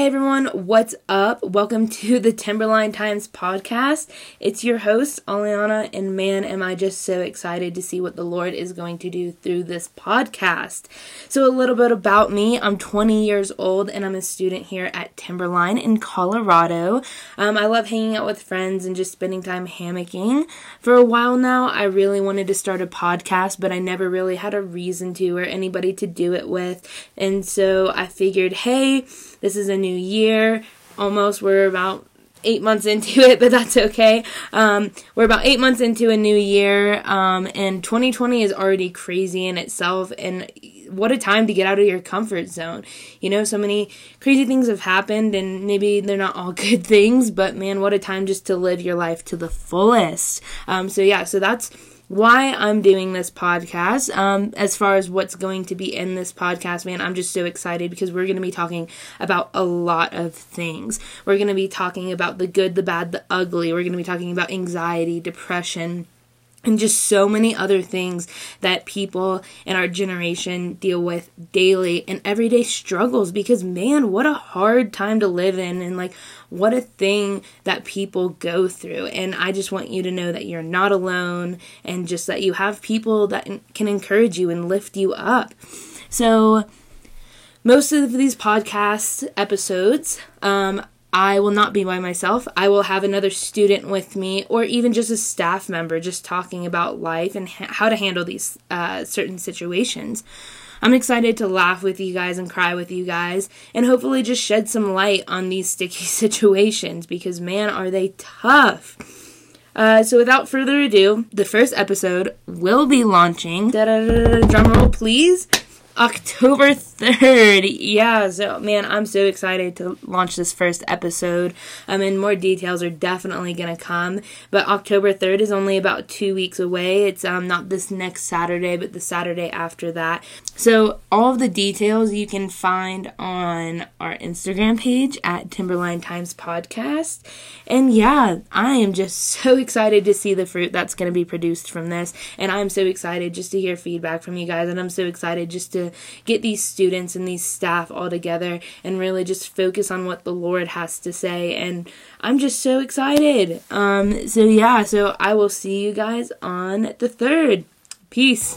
Hey everyone, what's up? Welcome to the Timberline Times podcast. It's your host, Aliana, and man, am I just so excited to see what the Lord is going to do through this podcast. So, a little bit about me I'm 20 years old and I'm a student here at Timberline in Colorado. Um, I love hanging out with friends and just spending time hammocking. For a while now, I really wanted to start a podcast, but I never really had a reason to or anybody to do it with. And so I figured, hey, this is a new year. Almost, we're about eight months into it, but that's okay. Um, we're about eight months into a new year, um, and 2020 is already crazy in itself. And what a time to get out of your comfort zone. You know, so many crazy things have happened, and maybe they're not all good things, but man, what a time just to live your life to the fullest. Um, so yeah, so that's why I'm doing this podcast. Um, as far as what's going to be in this podcast, man, I'm just so excited because we're going to be talking about a lot of things. We're going to be talking about the good, the bad, the ugly. We're going to be talking about anxiety, depression and just so many other things that people in our generation deal with daily and everyday struggles because man what a hard time to live in and like what a thing that people go through. And i just want you to know that you're not alone and just that you have people that can encourage you and lift you up. So most of these podcast episodes um, I will not be by myself. I will have another student with me, or even just a staff member, just talking about life and ha- how to handle these uh, certain situations. I'm excited to laugh with you guys and cry with you guys, and hopefully just shed some light on these sticky situations because, man, are they tough. Uh, so, without further ado, the first episode will be launching. Drum roll, please. October 3rd. Yeah, so man, I'm so excited to launch this first episode. I mean, more details are definitely going to come, but October 3rd is only about 2 weeks away. It's um not this next Saturday, but the Saturday after that. So, all of the details you can find on our Instagram page at Timberline Times Podcast. And yeah, I am just so excited to see the fruit that's going to be produced from this, and I'm so excited just to hear feedback from you guys, and I'm so excited just get these students and these staff all together and really just focus on what the Lord has to say. And I'm just so excited. Um, so, yeah, so I will see you guys on the third. Peace.